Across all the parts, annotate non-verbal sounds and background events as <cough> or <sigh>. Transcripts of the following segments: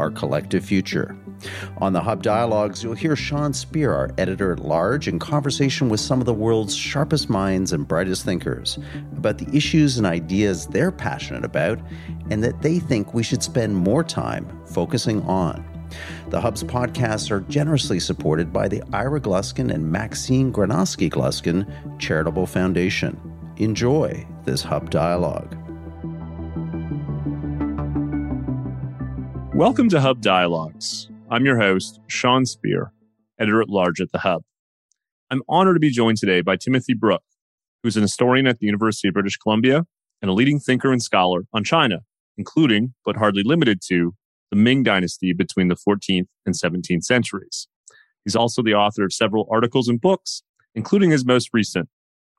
our collective future. On the Hub Dialogues, you'll hear Sean Speer, our editor at large, in conversation with some of the world's sharpest minds and brightest thinkers about the issues and ideas they're passionate about and that they think we should spend more time focusing on. The Hub's podcasts are generously supported by the Ira Gluskin and Maxine Granovsky Gluskin Charitable Foundation. Enjoy this Hub Dialogue. Welcome to Hub Dialogues. I'm your host, Sean Speer, editor at large at The Hub. I'm honored to be joined today by Timothy Brook, who's an historian at the University of British Columbia and a leading thinker and scholar on China, including, but hardly limited to, the Ming Dynasty between the 14th and 17th centuries. He's also the author of several articles and books, including his most recent,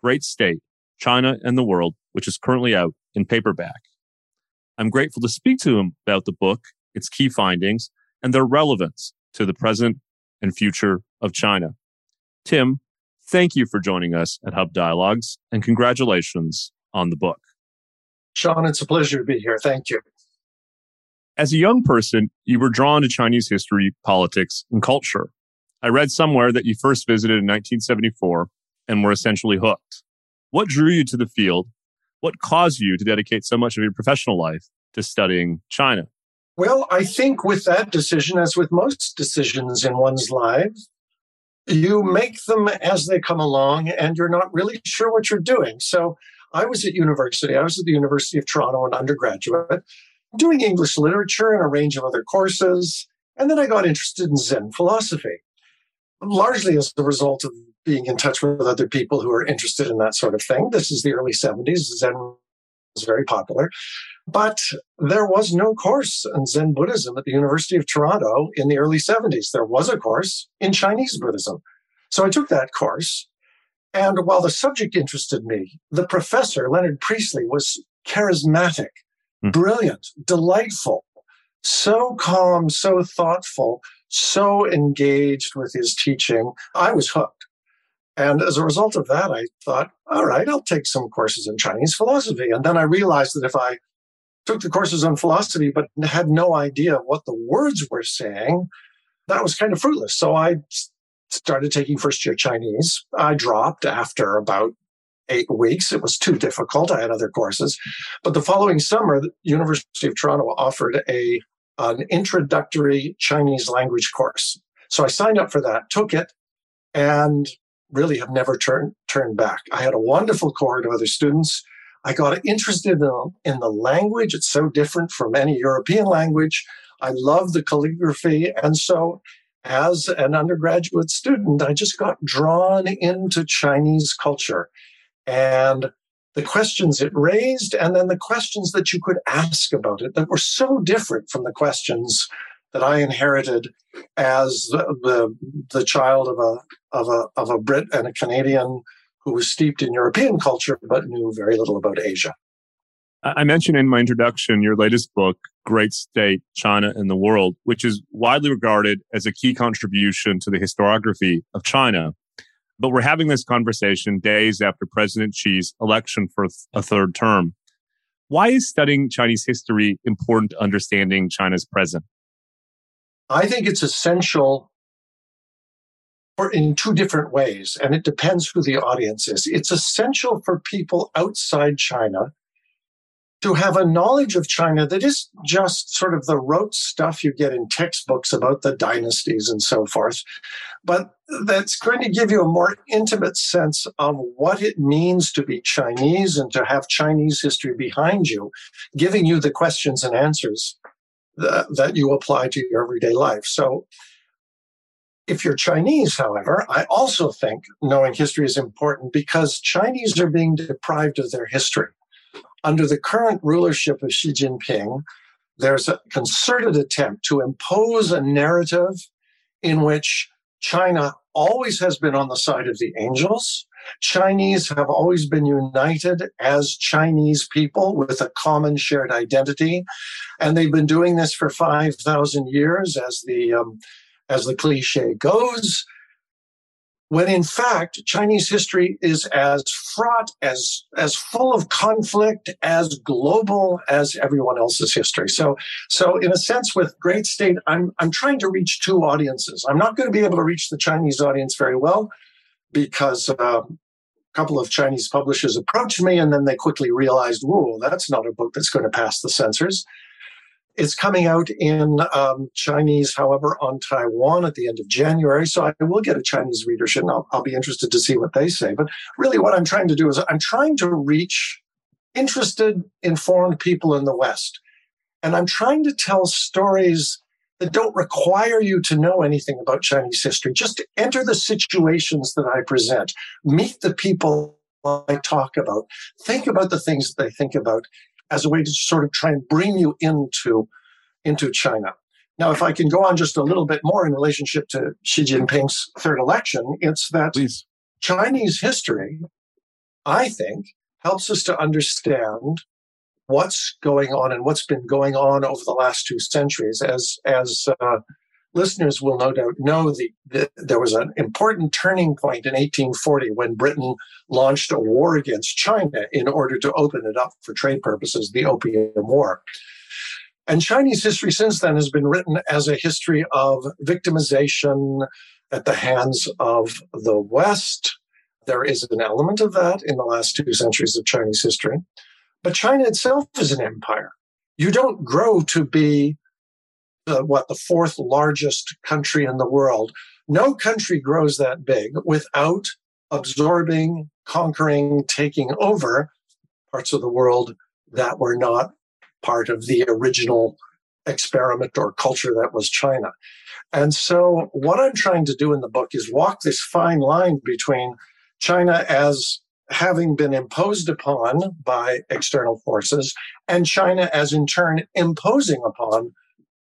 Great State, China and the World, which is currently out in paperback. I'm grateful to speak to him about the book, its key findings, and their relevance to the present and future of China. Tim, thank you for joining us at Hub Dialogues and congratulations on the book. Sean, it's a pleasure to be here. Thank you. As a young person, you were drawn to Chinese history, politics, and culture. I read somewhere that you first visited in 1974 and were essentially hooked. What drew you to the field? What caused you to dedicate so much of your professional life to studying China? Well, I think with that decision, as with most decisions in one's life, you make them as they come along and you're not really sure what you're doing. So I was at university, I was at the University of Toronto, an undergraduate, doing English literature and a range of other courses. And then I got interested in Zen philosophy, largely as a result of being in touch with other people who are interested in that sort of thing. This is the early 70s. Zen was very popular. But there was no course in Zen Buddhism at the University of Toronto in the early 70s. There was a course in Chinese Buddhism. So I took that course. And while the subject interested me, the professor, Leonard Priestley, was charismatic, mm. brilliant, delightful, so calm, so thoughtful, so engaged with his teaching. I was hooked. And as a result of that, I thought, all right, I'll take some courses in Chinese philosophy. And then I realized that if I took the courses on philosophy, but had no idea what the words were saying, that was kind of fruitless. So I started taking first year Chinese. I dropped after about eight weeks. It was too difficult. I had other courses. But the following summer, the University of Toronto offered a an introductory Chinese language course. So I signed up for that, took it, and really have never turned turned back. I had a wonderful cohort of other students. I got interested in, in the language. It's so different from any European language. I love the calligraphy. And so, as an undergraduate student, I just got drawn into Chinese culture and the questions it raised, and then the questions that you could ask about it that were so different from the questions that I inherited as the, the, child of a, of a, of a Brit and a Canadian who was steeped in European culture but knew very little about Asia. I mentioned in my introduction your latest book, Great State, China and the World, which is widely regarded as a key contribution to the historiography of China. But we're having this conversation days after President Xi's election for a third term. Why is studying Chinese history important to understanding China's present? I think it's essential for in two different ways, and it depends who the audience is. It's essential for people outside China to have a knowledge of China that is just sort of the rote stuff you get in textbooks about the dynasties and so forth, but that's going to give you a more intimate sense of what it means to be Chinese and to have Chinese history behind you, giving you the questions and answers that, that you apply to your everyday life. So if you're Chinese, however, I also think knowing history is important because Chinese are being deprived of their history. Under the current rulership of Xi Jinping, there's a concerted attempt to impose a narrative in which China always has been on the side of the angels. Chinese have always been united as Chinese people with a common shared identity. And they've been doing this for 5,000 years, as the, um, as the cliche goes when in fact Chinese history is as fraught, as as full of conflict, as global as everyone else's history. So, so in a sense, with Great State, I'm I'm trying to reach two audiences. I'm not going to be able to reach the Chinese audience very well because. Uh, a couple of Chinese publishers approached me and then they quickly realized, whoa, that's not a book that's going to pass the censors. It's coming out in um, Chinese, however, on Taiwan at the end of January. So I will get a Chinese readership and I'll, I'll be interested to see what they say. But really, what I'm trying to do is I'm trying to reach interested, informed people in the West. And I'm trying to tell stories that don't require you to know anything about Chinese history. Just enter the situations that I present, meet the people I talk about, think about the things that they think about, as a way to sort of try and bring you into, into China. Now, if I can go on just a little bit more in relationship to Xi Jinping's third election, it's that Please. Chinese history, I think, helps us to understand what's going on and what's been going on over the last two centuries. As as uh, listeners will no doubt know, the, the, there was an important turning point in 1840 when Britain launched a war against China in order to open it up for trade purposes, the Opium War. And Chinese history since then has been written as a history of victimization at the hands of the West. There is an element of that in the last two centuries of Chinese history. But China itself is an empire. You don't grow to be the, what the fourth largest country in the world. No country grows that big without absorbing, conquering, taking over parts of the world that were not part of the original experiment or culture that was China. And so, what I'm trying to do in the book is walk this fine line between China as having been imposed upon by external forces and China as in turn imposing upon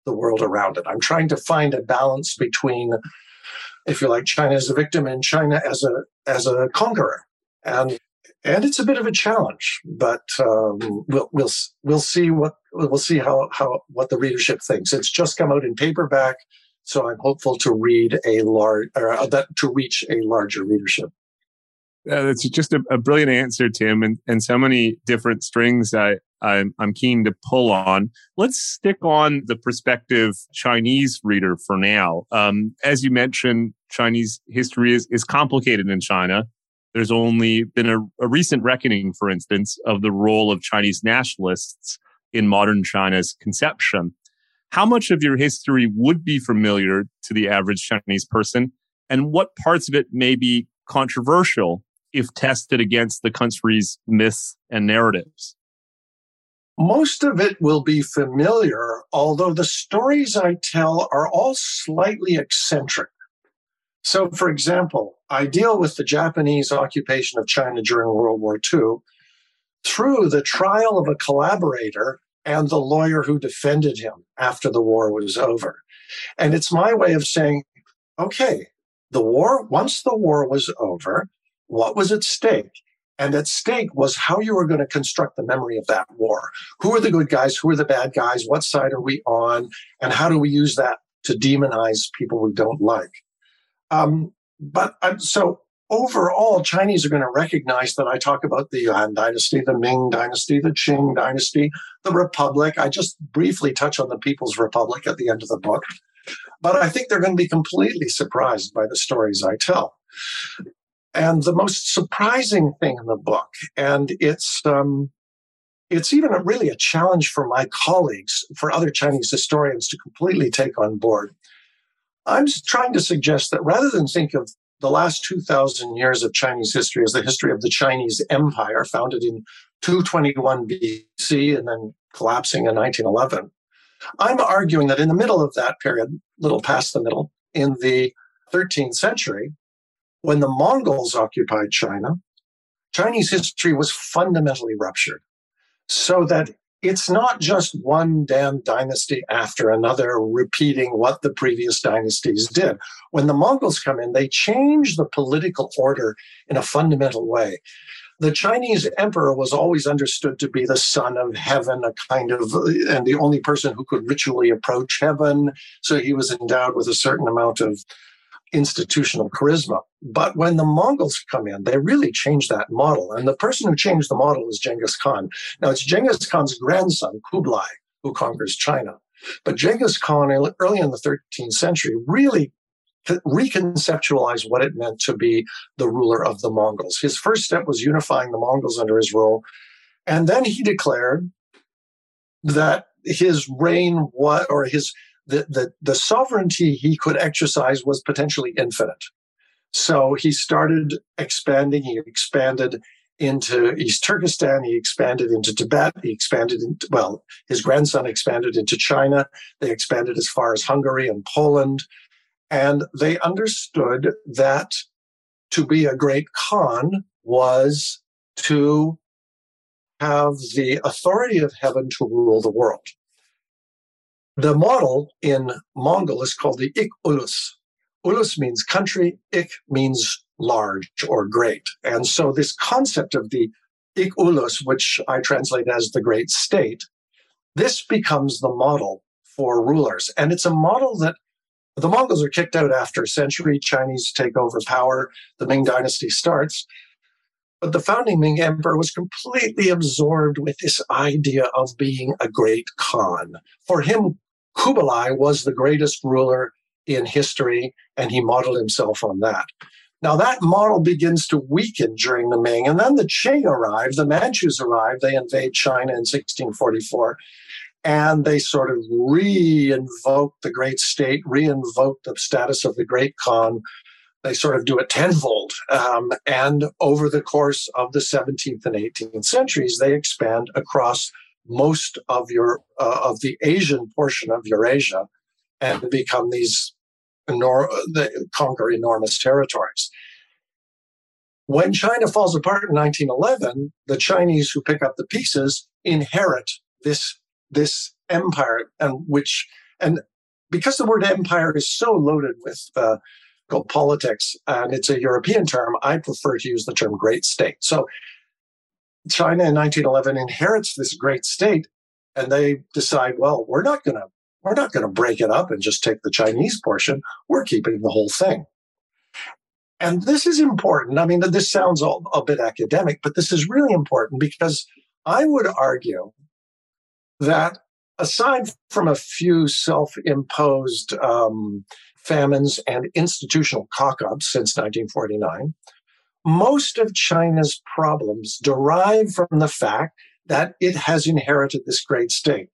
the world around it. I'm trying to find a balance between, if you like, China as a victim and China as a as a conqueror, and and it's a bit of a challenge, but um, we'll we'll we'll see what we'll see how how what the readership thinks. It's just come out in paperback, so I'm hopeful to read a large or uh, that to reach a larger readership. Uh, that's just a, a, brilliant answer, Tim, and, and so many different strings I, I'm, I'm keen to pull on. Let's stick on the prospective Chinese reader for now. Um, as you mentioned, Chinese history is, is complicated in China. There's only been a, a recent reckoning, for instance, of the role of Chinese nationalists in modern China's conception. How much of your history would be familiar to the average Chinese person, and what parts of it may be controversial if tested against the country's myths and narratives? Most of it will be familiar, although the stories I tell are all slightly eccentric. So, for example, I deal with the Japanese occupation of China during World War II through the trial of a collaborator and the lawyer who defended him after the war was over. And it's my way of saying, okay, the war, once the war was over, what was at stake? And at stake was how you were going to construct the memory of that war. Who are the good guys? Who are the bad guys? What side are we on? And how do we use that to demonize people we don't like? Um, but um, so overall, Chinese are going to recognize that I talk about the Yuan dynasty, the Ming dynasty, the Qing dynasty, the Republic. I just briefly touch on the People's Republic at the end of the book. But I think they're going to be completely surprised by the stories I tell. And the most surprising thing in the book, and it's um, it's even a, really a challenge for my colleagues, for other Chinese historians to completely take on board. I'm trying to suggest that rather than think of the last 2,000 years of Chinese history as the history of the Chinese Empire, founded in 221 BC and then collapsing in 1911, I'm arguing that in the middle of that period, little past the middle, in the 13th century, when the Mongols occupied China, Chinese history was fundamentally ruptured. So that it's not just one damn dynasty after another repeating what the previous dynasties did. When the Mongols come in, they change the political order in a fundamental way. The Chinese emperor was always understood to be the son of heaven, a kind of, and the only person who could ritually approach heaven. So he was endowed with a certain amount of institutional charisma. But when the Mongols come in, they really change that model. And the person who changed the model is Genghis Khan. Now, it's Genghis Khan's grandson, Kublai, who conquers China. But Genghis Khan, early in the 13th century, really reconceptualized what it meant to be the ruler of the Mongols. His first step was unifying the Mongols under his rule. And then he declared that his reign what or his the, the, the sovereignty he could exercise was potentially infinite. So he started expanding. He expanded into East Turkestan. He expanded into Tibet. He expanded into, well, his grandson expanded into China. They expanded as far as Hungary and Poland. And they understood that to be a great Khan was to have the authority of heaven to rule the world. The model in Mongol is called the Ik Ulus. Ulus means country, Ik means large or great. And so this concept of the Ik Ulus, which I translate as the great state, this becomes the model for rulers. And it's a model that the Mongols are kicked out after a century. Chinese take over power. The Ming dynasty starts. But the founding Ming emperor was completely absorbed with this idea of being a great Khan. For him, Kublai was the greatest ruler in history, and he modeled himself on that. Now, that model begins to weaken during the Ming, and then the Qing arrive, the Manchus arrive, they invade China in 1644, and they sort of re-invoke the great state, re-invoke the status of the great Khan they sort of do it tenfold. Um, and over the course of the 17th and 18th centuries, they expand across most of your uh, of the Asian portion of Eurasia and become these enor- they conquer enormous territories. When China falls apart in 1911, the Chinese who pick up the pieces inherit this this empire, and which and because the word empire is so loaded with uh, called politics, and it's a European term. I prefer to use the term great state. So China in 1911 inherits this great state, and they decide, well, we're not going to we're not going to break it up and just take the Chinese portion. We're keeping the whole thing. And this is important. I mean, this sounds a, a bit academic, but this is really important because I would argue that aside from a few self imposed um, famines, and institutional cock ups since 1949, most of China's problems derive from the fact that it has inherited this great state.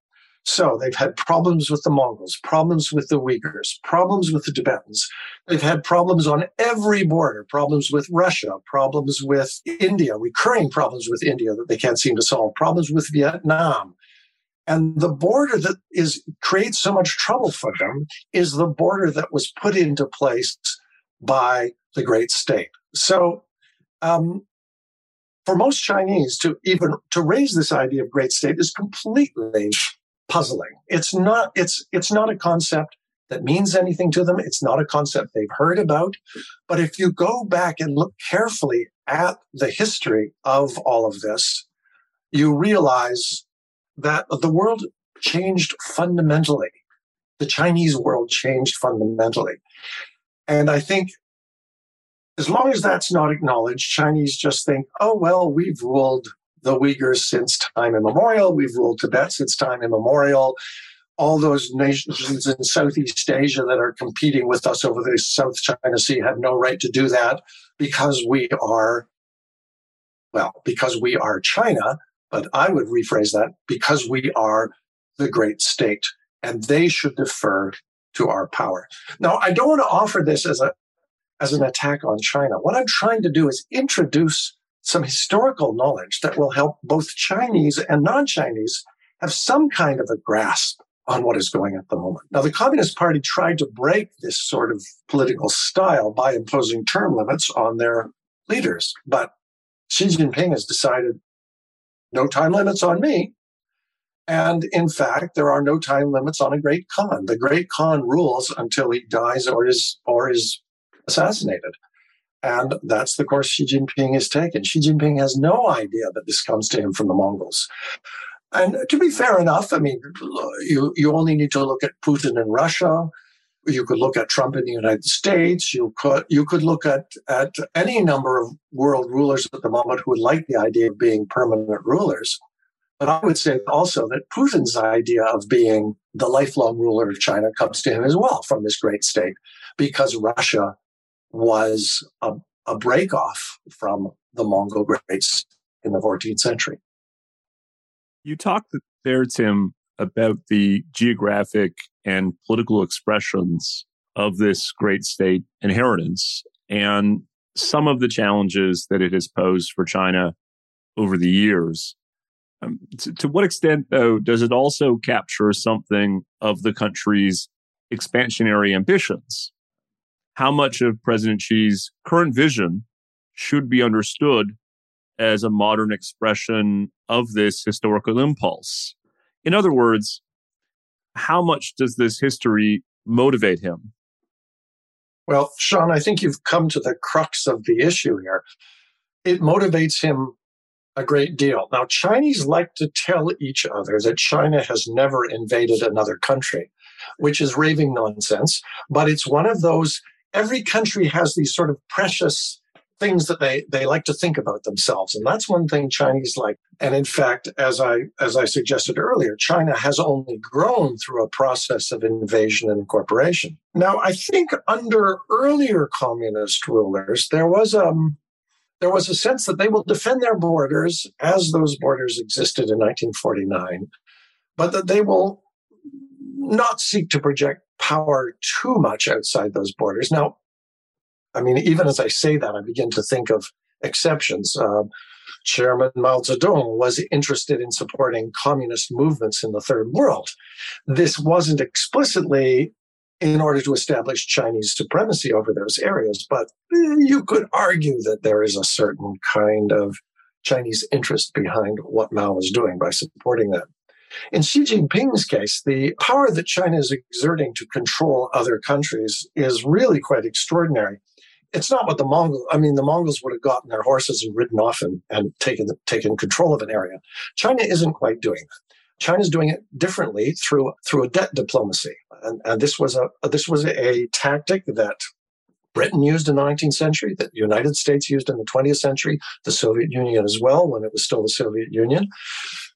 So they've had problems with the Mongols, problems with the Uyghurs, problems with the Tibetans. They've had problems on every border, problems with Russia, problems with India, recurring problems with India that they can't seem to solve, problems with Vietnam, and the border that is creates so much trouble for them is the border that was put into place by the great state. So, um, for most Chinese to even to raise this idea of great state is completely puzzling. It's not. It's it's not a concept that means anything to them. It's not a concept they've heard about. But if you go back and look carefully at the history of all of this, you realize that the world changed fundamentally. The Chinese world changed fundamentally. And I think as long as that's not acknowledged, Chinese just think, oh, well, we've ruled the Uyghurs since time immemorial. We've ruled Tibet since time immemorial. All those nations in Southeast Asia that are competing with us over the South China Sea have no right to do that because we are, well, because we are China but I would rephrase that because we are the great state and they should defer to our power. Now, I don't want to offer this as a as an attack on China. What I'm trying to do is introduce some historical knowledge that will help both Chinese and non-Chinese have some kind of a grasp on what is going at the moment. Now, the Communist Party tried to break this sort of political style by imposing term limits on their leaders, but Xi Jinping has decided no time limits on me. And in fact, there are no time limits on a great Khan. The great Khan rules until he dies or is or is assassinated. And that's the course Xi Jinping has taken. Xi Jinping has no idea that this comes to him from the Mongols. And to be fair enough, I mean, you, you only need to look at Putin in Russia. You could look at Trump in the United States. You could you could look at, at any number of world rulers at the moment who would like the idea of being permanent rulers. But I would say also that Putin's idea of being the lifelong ruler of China comes to him as well from this great state, because Russia was a, a break off from the Mongol greats in the 14th century. You talked there, Tim, about the geographic and political expressions of this great state inheritance and some of the challenges that it has posed for China over the years. Um, to, to, what extent, though, does it also capture something of the country's expansionary ambitions? how much of President Xi's current vision should be understood as a modern expression of this historical impulse. In other words, how much does this history motivate him? Well, Sean, I think you've come to the crux of the issue here. It motivates him a great deal. Now, Chinese like to tell each other that China has never invaded another country, which is raving nonsense, but it's one of those every country has these sort of precious things that they they like to think about themselves. And that's one thing chinese like. And in fact as i as i suggested earlier china has only grown through a process of invasion and incorporation. Now i think under earlier communist rulers there was um there was a sense that they will defend their borders as those borders existed in 1949 but that they will not seek to project power too much outside those borders. Now, I mean, even as I say that, I begin to think of exceptions. Uh, Chairman Mao Zedong was interested in supporting communist movements in the third world. This wasn't explicitly in order to establish Chinese supremacy over those areas, but you could argue that there is a certain kind of Chinese interest behind what Mao was doing by supporting that. In Xi Jinping's case, the power that China is exerting to control other countries is really quite extraordinary. It's not what the Mongols, I mean, the Mongols would have gotten their horses and ridden off and, and taken, taken control of an area. China isn't quite doing that. China's doing it differently through through a debt diplomacy, and, and this was a this was a tactic that Britain used in the 19th century, that the United States used in the 20th century, the Soviet Union as well when it was still the Soviet Union.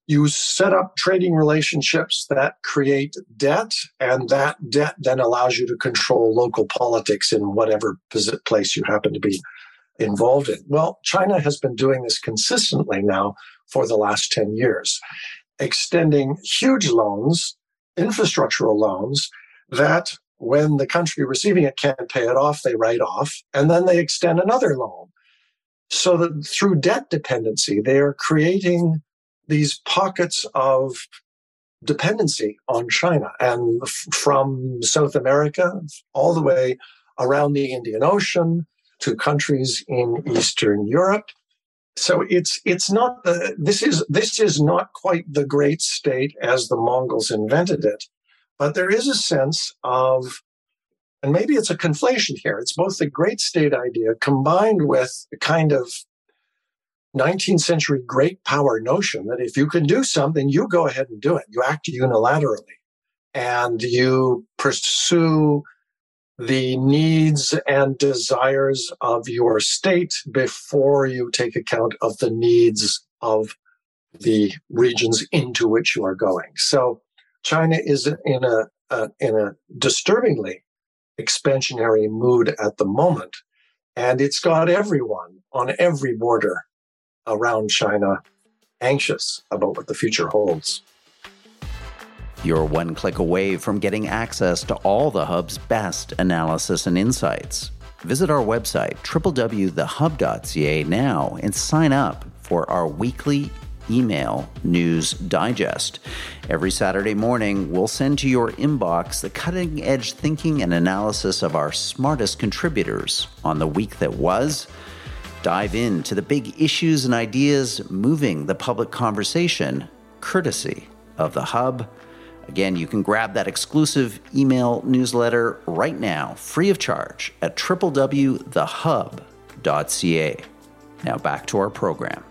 You set up trading relationships that create debt, and that debt then allows you to control local politics in whatever place you happen to be involved in. Well, China has been doing this consistently now for the last 10 years, extending huge loans, infrastructural loans, that when the country receiving it can't pay it off, they write off, and then they extend another loan. So that through debt dependency, they are creating these pockets of dependency on China and from South America all the way around the Indian Ocean to countries in Eastern Europe. So it's it's not the this is this is not quite the great state as the Mongols invented it, but there is a sense of and maybe it's a conflation here. It's both the great state idea combined with a kind of 19th century great power notion that if you can do something, you go ahead and do it. You act unilaterally and you pursue the needs and desires of your state before you take account of the needs of the regions into which you are going. So China is in a, a in a disturbingly expansionary mood at the moment, and it's got everyone on every border around China anxious about what the future holds. You're one click away from getting access to all the Hub's best analysis and insights. Visit our website, www.thehub.ca, now and sign up for our weekly email news digest. Every Saturday morning, we'll send to your inbox the cutting edge thinking and analysis of our smartest contributors on the week that was dive into the big issues and ideas moving the public conversation, courtesy of the Hub. Again, you can grab that exclusive email newsletter right now, free of charge, at www.thehub.ca. Now back to our program.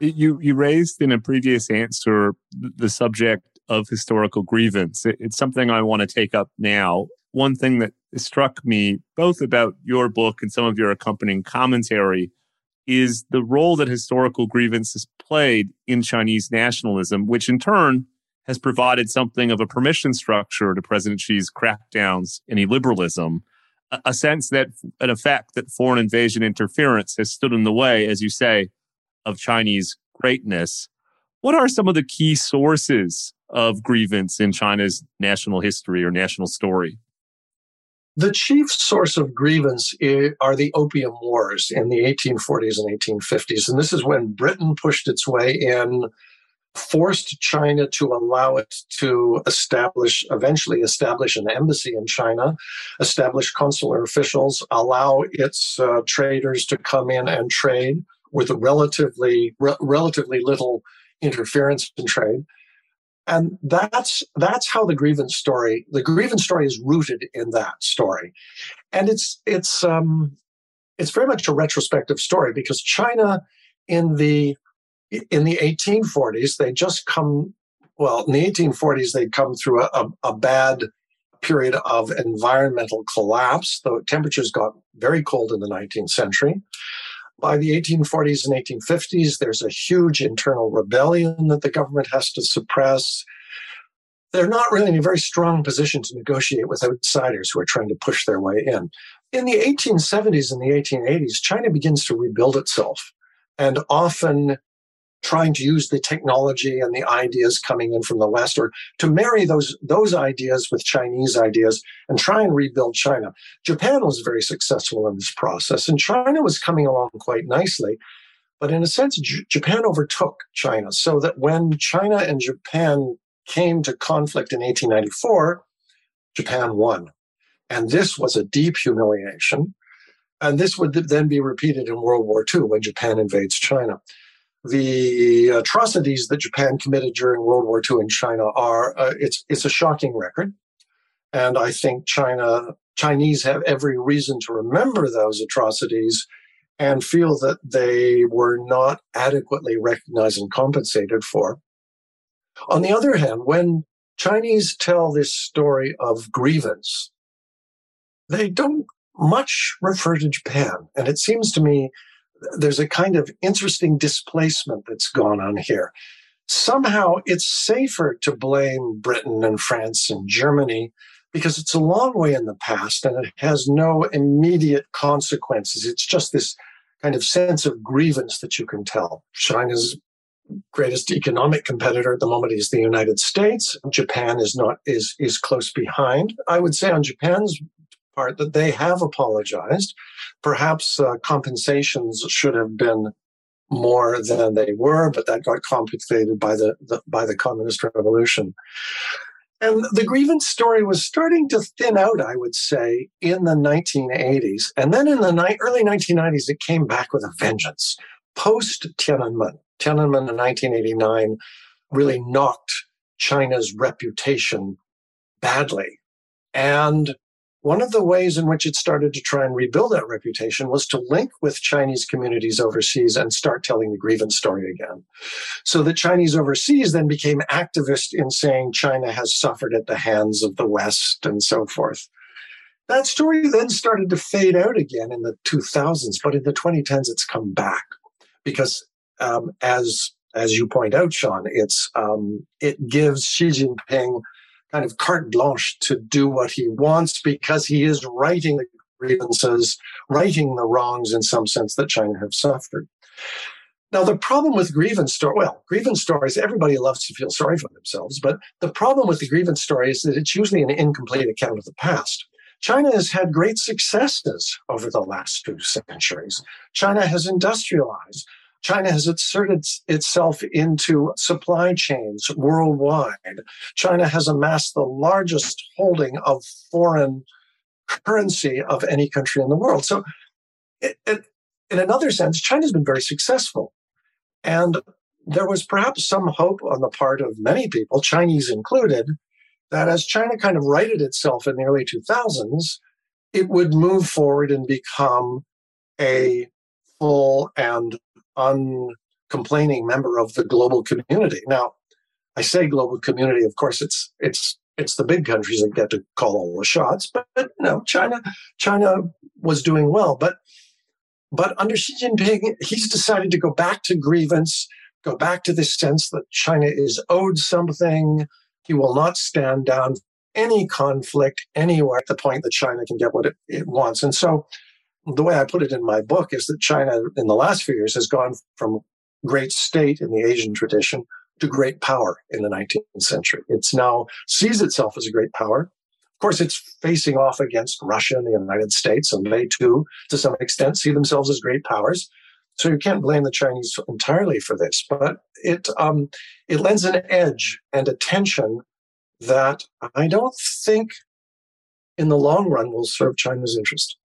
You you raised in a previous answer the subject of historical grievance. It's something I want to take up now. One thing that struck me both about your book and some of your accompanying commentary is the role that historical grievance has played in Chinese nationalism, which in turn has provided something of a permission structure to President Xi's crackdowns and illiberalism, a sense that an effect that foreign invasion interference has stood in the way, as you say, of Chinese greatness. What are some of the key sources of grievance in China's national history or national story? The chief source of grievance are the Opium Wars in the 1840s and 1850s. And this is when Britain pushed its way in, forced China to allow it to establish, eventually establish an embassy in China, establish consular officials, allow its uh, traders to come in and trade with relatively re- relatively little interference in trade and that's that's how the grievance story the grievance story is rooted in that story. And it's it's um it's very much a retrospective story because china in the in the 1840s they just come well in the 1840s they'd come through a, a bad period of environmental collapse the temperatures got very cold in the 19th century by the 1840s and 1850s, there's a huge internal rebellion that the government has to suppress. They're not really in a very strong position to negotiate with outsiders who are trying to push their way in. In the 1870s and the 1880s, China begins to rebuild itself. And often trying to use the technology and the ideas coming in from the West, or to marry those those ideas with Chinese ideas and try and rebuild China. Japan was very successful in this process, and China was coming along quite nicely. But in a sense, J- Japan overtook China, so that when China and Japan came to conflict in 1894, Japan won. And this was a deep humiliation. And this would then be repeated in World War II when Japan invades China the atrocities that Japan committed during World War II in China are uh, it's it's a shocking record, and I think China Chinese have every reason to remember those atrocities and feel that they were not adequately recognized and compensated for. On the other hand, when Chinese tell this story of grievance, they don't much refer to Japan, and it seems to me there's a kind of interesting displacement that's gone on here. Somehow it's safer to blame Britain and France and Germany because it's a long way in the past and it has no immediate consequences. It's just this kind of sense of grievance that you can tell. China's greatest economic competitor at the moment is the United States. Japan is not is is close behind. I would say on Japan's part that they have apologized. Perhaps uh, compensations should have been more than they were, but that got compensated by the, the, by the communist revolution. And the grievance story was starting to thin out, I would say, in the 1980s. And then in the ni- early 1990s, it came back with a vengeance. Post Tiananmen, Tiananmen in 1989 really knocked China's reputation badly. And one of the ways in which it started to try and rebuild that reputation was to link with Chinese communities overseas and start telling the grievance story again. So the Chinese overseas then became activist in saying China has suffered at the hands of the West and so forth. That story then started to fade out again in the 2000s, but in the 2010s, it's come back because um, as as you point out, Sean, it's um, it gives Xi Jinping kind of carte blanche to do what he wants because he is righting the grievances, righting the wrongs in some sense that China have suffered. Now, the problem with grievance story, well, grievance stories, everybody loves to feel sorry for themselves, but the problem with the grievance story is that it's usually an incomplete account of the past. China has had great successes over the last two centuries. China has industrialized. China has inserted itself into supply chains worldwide. China has amassed the largest holding of foreign currency of any country in the world. So, it, it, in another sense, China's been very successful. And there was perhaps some hope on the part of many people, Chinese included, that as China kind of righted itself in the early 2000s, it would move forward and become a full and uncomplaining member of the global community. Now, I say global community, of course, it's it's it's the big countries that get to call all the shots, but, but know, China China was doing well, but but under Xi Jinping, he's decided to go back to grievance, go back to this sense that China is owed something. He will not stand down any conflict anywhere at the point that China can get what it, it wants. And so the way I put it in my book is that China in the last few years has gone from great state in the Asian tradition to great power in the 19th century. It's now sees itself as a great power. Of course, it's facing off against Russia and the United States, and they too, to some extent, see themselves as great powers. So you can't blame the Chinese entirely for this, but it um, it lends an edge and a tension that I don't think, in the long run, will serve China's interest.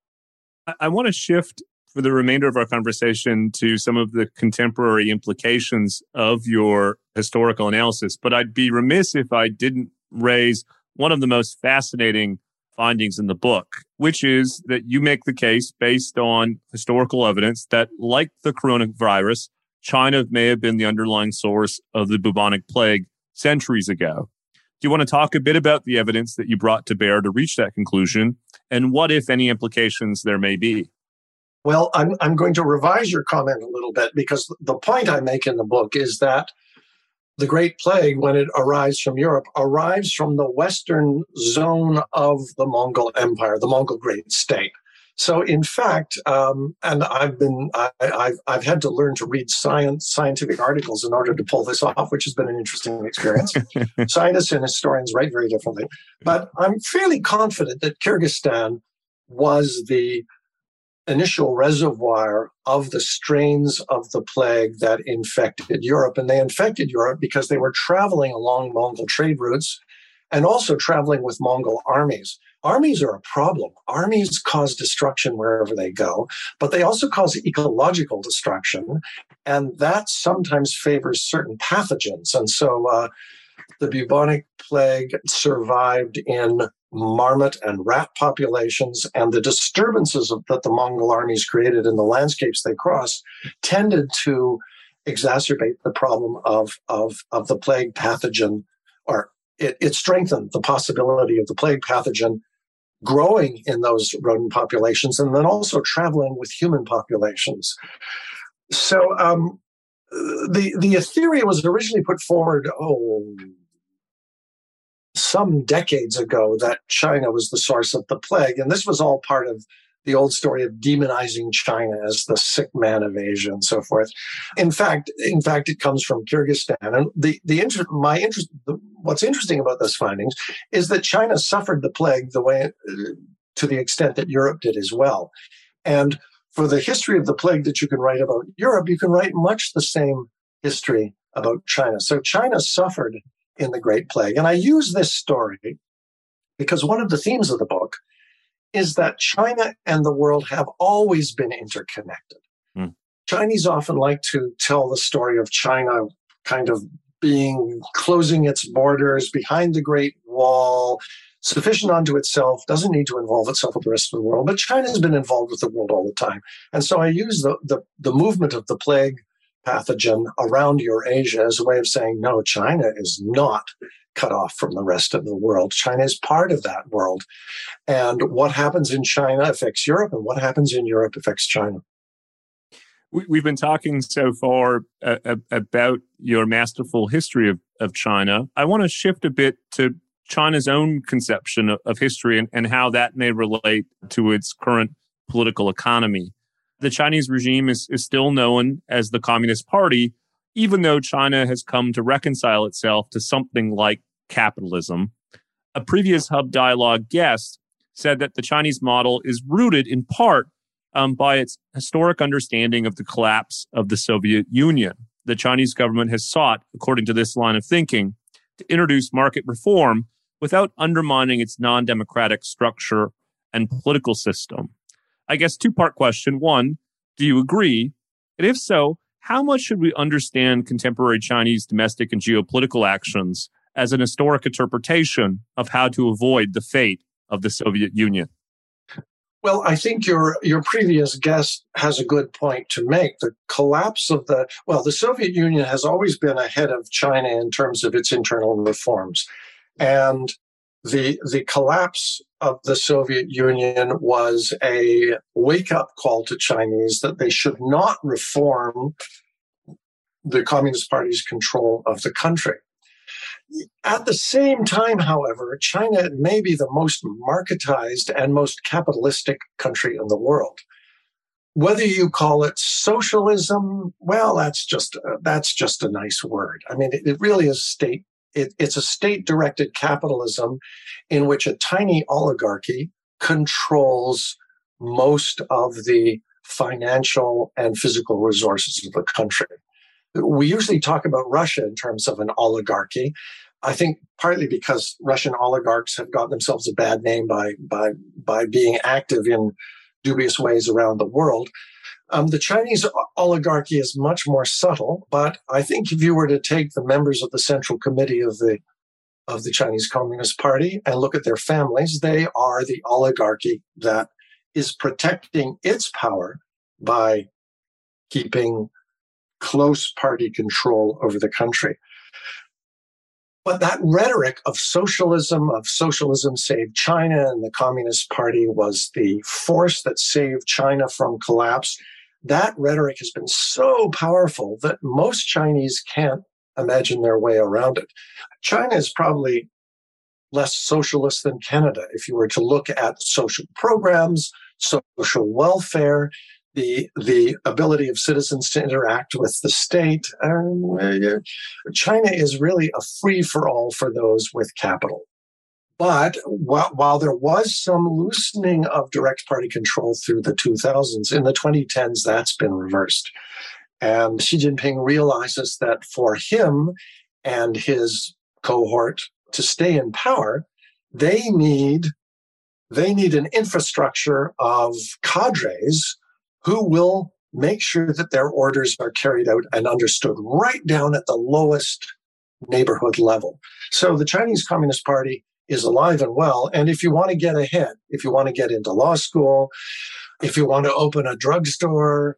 I want to shift for the remainder of our conversation to some of the contemporary implications of your historical analysis. But I'd be remiss if I didn't raise one of the most fascinating findings in the book, which is that you make the case based on historical evidence that, like the coronavirus, China may have been the underlying source of the bubonic plague centuries ago. Do you want to talk a bit about the evidence that you brought to bear to reach that conclusion and what, if any, implications there may be? Well, I'm, I'm going to revise your comment a little bit because the point I make in the book is that the Great Plague, when it arrives from Europe, arrives from the western zone of the Mongol Empire, the Mongol Great State. So, in fact, um, and I've been I, have I've had to learn to read science scientific articles in order to pull this off, which has been an interesting experience. <laughs> Scientists and historians write very differently, but I'm fairly confident that Kyrgyzstan was the initial reservoir of the strains of the plague that infected Europe, and they infected Europe because they were traveling along Mongol trade routes and also traveling with Mongol armies. Armies are a problem. Armies cause destruction wherever they go, but they also cause ecological destruction. And that sometimes favors certain pathogens. And so uh, the bubonic plague survived in marmot and rat populations, and the disturbances of, that the Mongol armies created in the landscapes they crossed tended to exacerbate the problem of, of, of the plague pathogen or it, it strengthened the possibility of the plague pathogen growing in those rodent populations and then also traveling with human populations. So um, the the theory was originally put forward, oh, some decades ago that China was the source of the plague, and this was all part of the old story of demonizing China as the sick man of Asia and so forth. In fact, in fact, it comes from Kyrgyzstan. And the the inter- my interest, the, what's interesting about those findings is that China suffered the plague the way to the extent that Europe did as well. And for the history of the plague that you can write about Europe, you can write much the same history about China. So China suffered in the Great Plague. And I use this story because one of the themes of the book is that China and the world have always been interconnected. Mm. Chinese often like to tell the story of China kind of being closing its borders behind the Great Wall, sufficient unto itself, doesn't need to involve itself with the rest of the world. But China's been involved with the world all the time. And so I use the, the, the movement of the plague pathogen around Eurasia as a way of saying, no, China is not cut off from the rest of the world. China is part of that world. And what happens in China affects Europe, and what happens in Europe affects China. We've been talking so far uh, about your masterful history of, of China. I want to shift a bit to China's own conception of, of history and, and how that may relate to its current political economy. The Chinese regime is, is still known as the Communist Party, even though China has come to reconcile itself to something like capitalism. A previous Hub Dialogue guest said that the Chinese model is rooted in part um, by its historic understanding of the collapse of the Soviet Union. The Chinese government has sought, according to this line of thinking, to introduce market reform without undermining its non democratic structure and political system. I guess two part question. One, do you agree? And if so, how much should we understand contemporary Chinese domestic and geopolitical actions as an historic interpretation of how to avoid the fate of the Soviet Union? Well, I think your your previous guest has a good point to make. The collapse of the well, the Soviet Union has always been ahead of China in terms of its internal reforms. And the the collapse of the Soviet Union was a wake up call to Chinese that they should not reform the Communist Party's control of the country. At the same time, however, China may be the most marketized and most capitalistic country in the world. Whether you call it socialism, well, that's just uh, that's just a nice word. I mean, it, it really is state. It, it's a state-directed capitalism in which a tiny oligarchy controls most of the financial and physical resources of the country we usually talk about Russia in terms of an oligarchy. I think partly because Russian oligarchs have got themselves a bad name by by by being active in dubious ways around the world. Um, the Chinese oligarchy is much more subtle, but I think if you were to take the members of the Central Committee of the of the Chinese Communist Party and look at their families, they are the oligarchy that is protecting its power by keeping close party control over the country. But that rhetoric of socialism, of socialism saved China, and the Communist Party was the force that saved China from collapse. That rhetoric has been so powerful that most Chinese can't imagine their way around it. China is probably less socialist than Canada. If you were to look at social programs, social welfare, the the ability of citizens to interact with the state. Um, China is really a free for all for those with capital. But while, while there was some loosening of direct party control through the 2000s, in the 2010s, that's been reversed. And Xi Jinping realizes that for him and his cohort to stay in power, they need they need an infrastructure of cadres who will make sure that their orders are carried out and understood right down at the lowest neighborhood level. So the Chinese Communist Party is alive and well. And if you want to get ahead, if you want to get into law school, if you want to open a drugstore,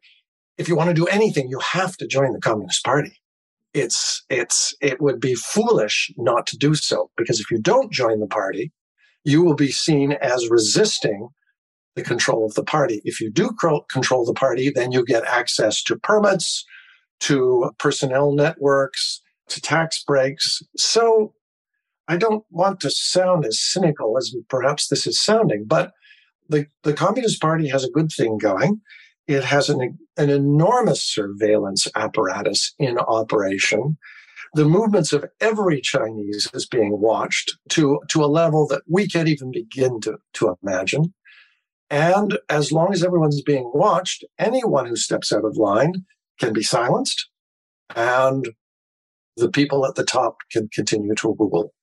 if you want to do anything, you have to join the Communist Party. It's, it's, it would be foolish not to do so because if you don't join the party, you will be seen as resisting the control of the party. If you do control the party, then you get access to permits, to personnel networks, to tax breaks. So I don't want to sound as cynical as perhaps this is sounding, but the, the Communist Party has a good thing going. It has an, an enormous surveillance apparatus in operation. The movements of every Chinese is being watched to, to a level that we can't even begin to, to imagine. And as long as everyone's being watched, anyone who steps out of line can be silenced and the people at the top can continue to rule.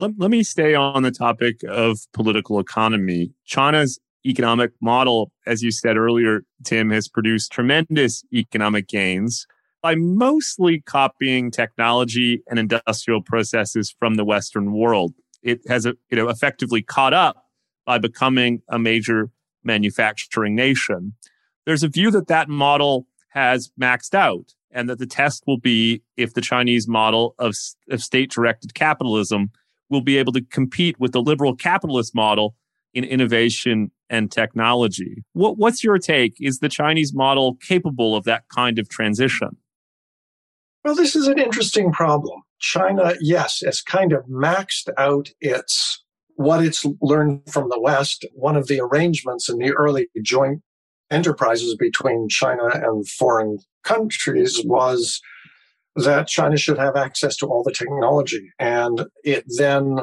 Let, let me stay on the topic of political economy. China's economic model, as you said earlier, Tim, has produced tremendous economic gains by mostly copying technology and industrial processes from the Western world. It has you know, effectively caught up by becoming a major manufacturing nation. There's a view that that model has maxed out and that the test will be if the Chinese model of, of state directed capitalism will be able to compete with the liberal capitalist model in innovation and technology. What, what's your take? Is the Chinese model capable of that kind of transition? Well, this is an interesting problem. China, yes, has kind of maxed out its what it's learned from the West, one of the arrangements in the early joint enterprises between China and foreign countries was that China should have access to all the technology. And it then,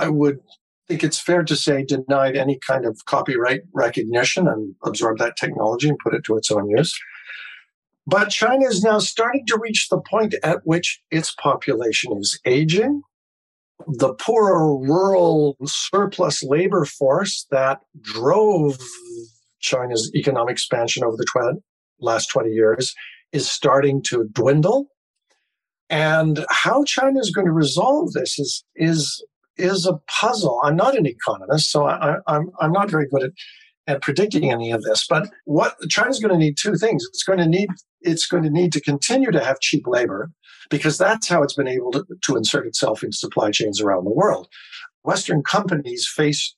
I would think it's fair to say, denied any kind of copyright recognition and absorbed that technology and put it to its own use. But China is now starting to reach the point at which its population is aging the poorer rural surplus labor force that drove China's economic expansion over the tw- last 20 years is starting to dwindle. And how China is going to resolve this is, is, is a puzzle. I'm not an economist, so I, I'm, I'm not very good at, at predicting any of this. But what China's going to need two things. It's going to need it's going to need to continue to have cheap labor because that's how it's been able to, to insert itself in supply chains around the world. Western companies face,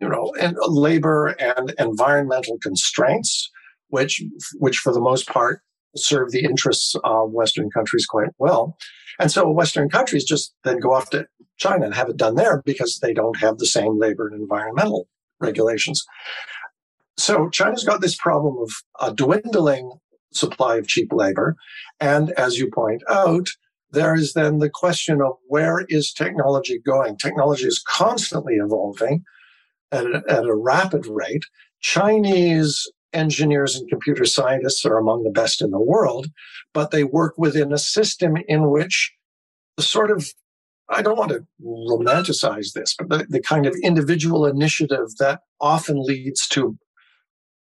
you know, and labor and environmental constraints, which, which for the most part serve the interests of Western countries quite well. And so Western countries just then go off to China and have it done there because they don't have the same labor and environmental regulations. So China's got this problem of a dwindling supply of cheap labor. And as you point out, there is then the question of where is technology going? Technology is constantly evolving at a, at a rapid rate. Chinese engineers and computer scientists are among the best in the world, but they work within a system in which the sort of I don't want to romanticize this, but the, the kind of individual initiative that often leads to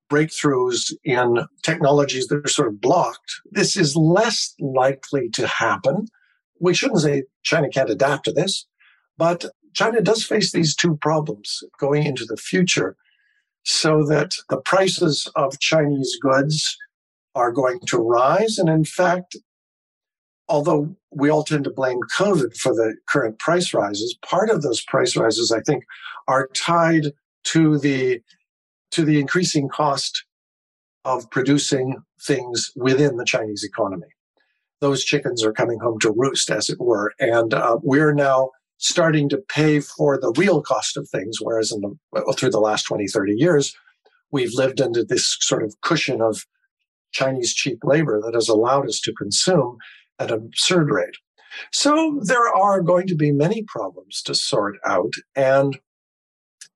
breakthroughs in technologies that are sort of blocked, this is less likely to happen. We shouldn't say China can't adapt to this, but China does face these two problems going into the future so that the prices of Chinese goods are going to rise. And in fact, although we all tend to blame COVID for the current price rises, part of those price rises, I think, are tied to the to the increasing cost of producing things within the Chinese economy. Those chickens are coming home to roost, as it were. And uh, we're now starting to pay for the real cost of things, whereas in the, well, through the last 20, 30 years, we've lived under this sort of cushion of Chinese cheap labor that has allowed us to consume at an absurd rate. So there are going to be many problems to sort out. And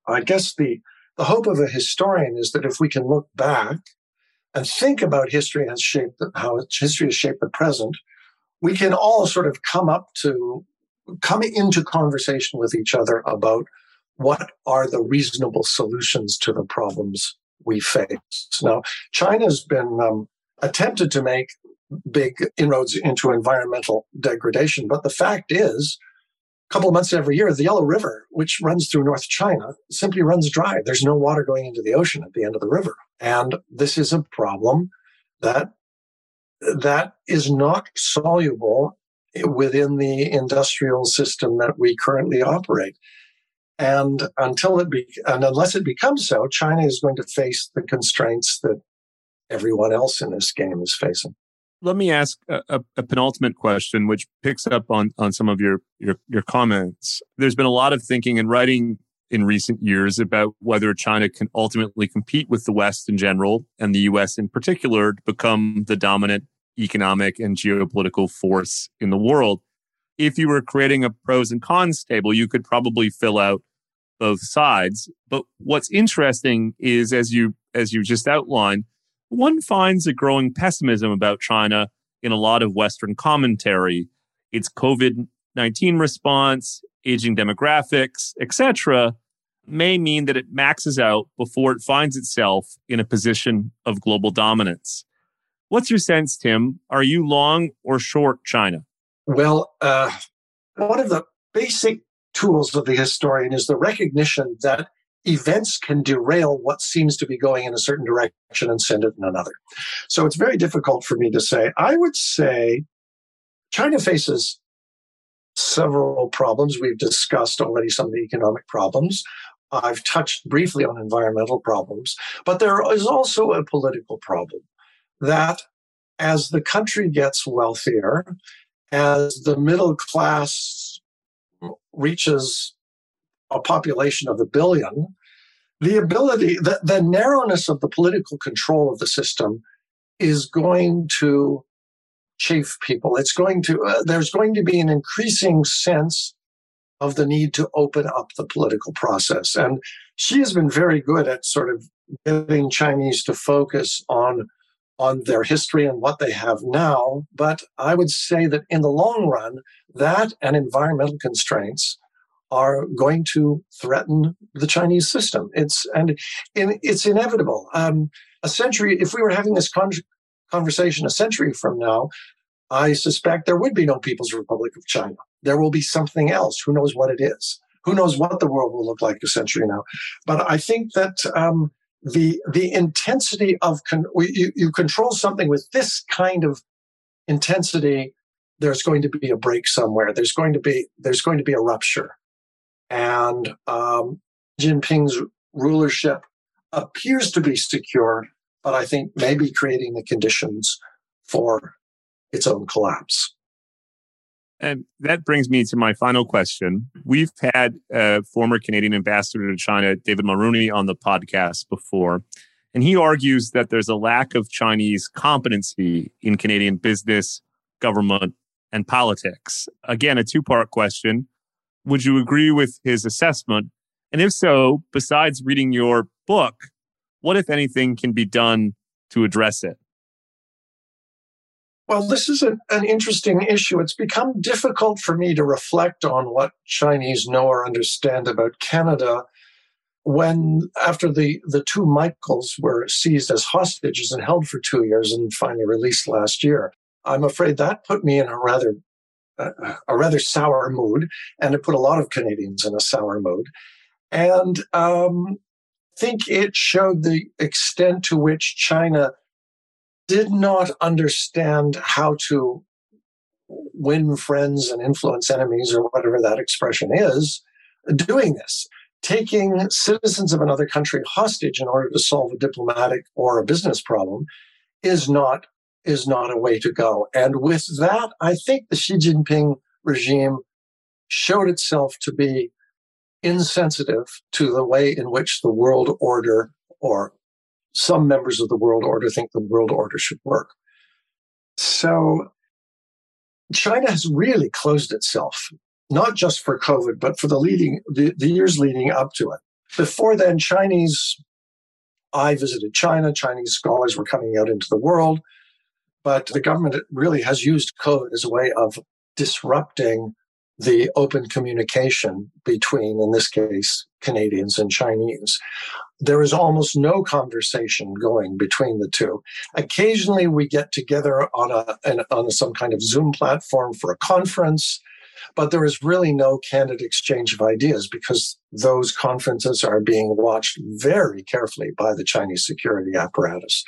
I guess the the hope of a historian is that if we can look back and think about history has shaped the, how history has shaped the present, we can all sort of come up to come into conversation with each other about what are the reasonable solutions to the problems we face. Now, China's been um, attempted to make big inroads into environmental degradation, but the fact is couple of months every year, the Yellow River, which runs through North China, simply runs dry. There's no water going into the ocean at the end of the river. And this is a problem that that is not soluble within the industrial system that we currently operate. And until it be, and unless it becomes so, China is going to face the constraints that everyone else in this game is facing let me ask a, a, penultimate question, which picks up on on some of your, your your comments. There's been a lot of thinking and writing in recent years about whether China can ultimately compete with the West in general and the U.S. in particular to become the dominant economic and geopolitical force in the world. If you were creating a pros and cons table, you could probably fill out both sides. But what's interesting is, as you as you just outlined one finds a growing pessimism about China in a lot of Western commentary. Its COVID 19 response, aging demographics, etc., may mean that it maxes out before it finds itself in a position of global dominance. What's your sense, Tim? Are you long or short China? Well, uh, one of the basic tools of the historian is the recognition that events can derail what seems to be going in a certain direction and send it in another. So it's very difficult for me to say. I would say China faces several problems. We've discussed already some of the economic problems. I've touched briefly on environmental problems, but there is also a political problem that as the country gets wealthier, as the middle class reaches a population of a billion, the ability, the, the narrowness of the political control of the system is going to chafe people. It's going to, uh, there's going to be an increasing sense of the need to open up the political process. And Xi has been very good at sort of getting Chinese to focus on on their history and what they have now. But I would say that in the long run, that and environmental constraints are going to threaten the Chinese system. It's and, it's inevitable. Um, a century, if we were having this con- conversation a century from now, I suspect there would be no People's Republic of China. There will be something else. Who knows what it is? Who knows what the world will look like a century now? But I think that um, the the intensity of con- you, you control something with this kind of intensity. There's going to be a break somewhere. There's going to be there's going to be a rupture, and um, Jinping's rulership appears to be secure, but I think maybe creating the conditions for its own collapse. And that brings me to my final question. We've had a former Canadian ambassador to China, David Mulroney, on the podcast before. And he argues that there's a lack of Chinese competency in Canadian business, government, and politics. Again, a two part question. Would you agree with his assessment? And if so, besides reading your book, what, if anything, can be done to address it? Well, this is an, an interesting issue. It's become difficult for me to reflect on what Chinese know or understand about Canada when, after the, the two Michaels were seized as hostages and held for two years and finally released last year. I'm afraid that put me in a rather a rather sour mood, and it put a lot of Canadians in a sour mood. And um, think it showed the extent to which China did not understand how to win friends and influence enemies, or whatever that expression is, doing this. Taking citizens of another country hostage in order to solve a diplomatic or a business problem is not is not a way to go. And with that, I think the Xi Jinping regime showed itself to be insensitive to the way in which the world order or some members of the world order think the world order should work. So China has really closed itself, not just for COVID, but for the leading the, the years leading up to it. Before then, Chinese I visited China, Chinese scholars were coming out into the world, but the government really has used COVID as a way of disrupting the open communication between, in this case, Canadians and Chinese. There is almost no conversation going between the two. Occasionally, we get together on a on some kind of Zoom platform for a conference, but there is really no candid exchange of ideas because those conferences are being watched very carefully by the Chinese security apparatus.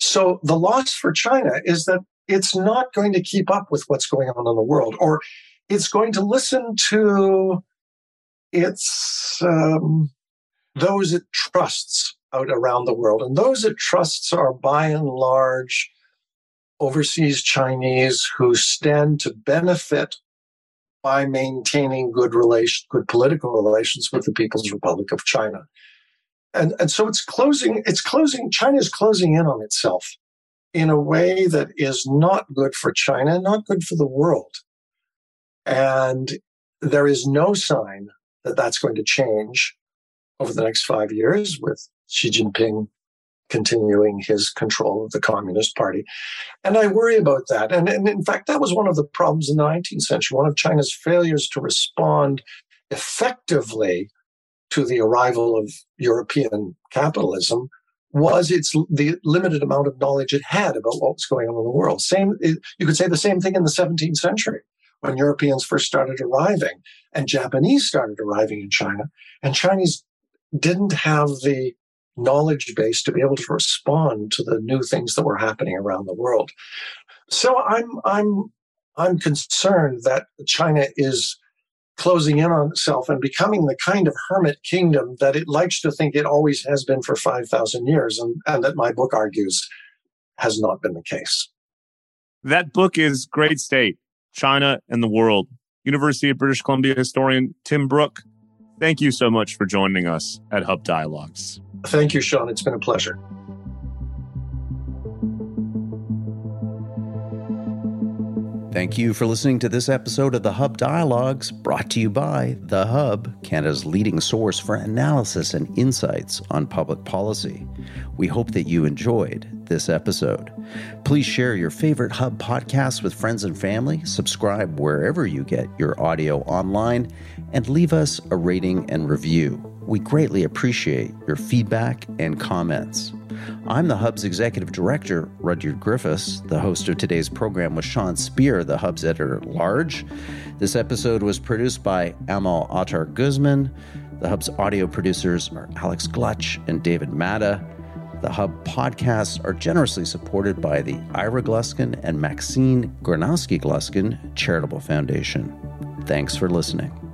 So the loss for China is that it's not going to keep up with what's going on in the world, or it's going to listen to its um, those it trusts out around the world, and those it trusts are by and large overseas Chinese who stand to benefit by maintaining good relations, good political relations with the People's Republic of China. And, and so it's closing, it's closing, China is closing in on itself in a way that is not good for China, not good for the world. And there is no sign that that's going to change over the next five years with Xi Jinping continuing his control of the Communist Party. And I worry about that. And, and, in fact, that was one of the problems in the 19th century, one of China's failures to respond effectively to the arrival of European capitalism was its the limited amount of knowledge it had about what was going on in the world. Same, you could say the same thing in the 17th century when Europeans first started arriving and Japanese started arriving in China. And Chinese didn't have the knowledge base to be able to respond to the new things that were happening around the world. So I'm I'm I'm concerned that China is closing in on itself and becoming the kind of hermit kingdom that it likes to think it always has been for 5,000 years, and, and that my book argues has not been the case. That book is great state. China, and the world. University of British Columbia historian Tim Brook, thank you so much for joining us at Hub Dialogues. Thank you, Sean. It's been a pleasure. Thank you for listening to this episode of the Hub Dialogues, brought to you by The Hub, Canada's leading source for analysis and insights on public policy. We hope that you enjoyed this episode. Please share your favorite Hub podcasts with friends and family, subscribe wherever you get your audio online, and leave us a rating and review. We greatly appreciate your feedback and comments. I'm the Hub's executive director, Rudyard Griffiths. The host of today's program was Sean Speer, the Hub's editor at large. This episode was produced by Amal Attar Guzman. The Hub's audio producers are Alex Glutch and David Matta. The Hub podcasts are generously supported by the Ira Gluskin and Maxine Granovsky Gluskin Charitable Foundation. Thanks for listening.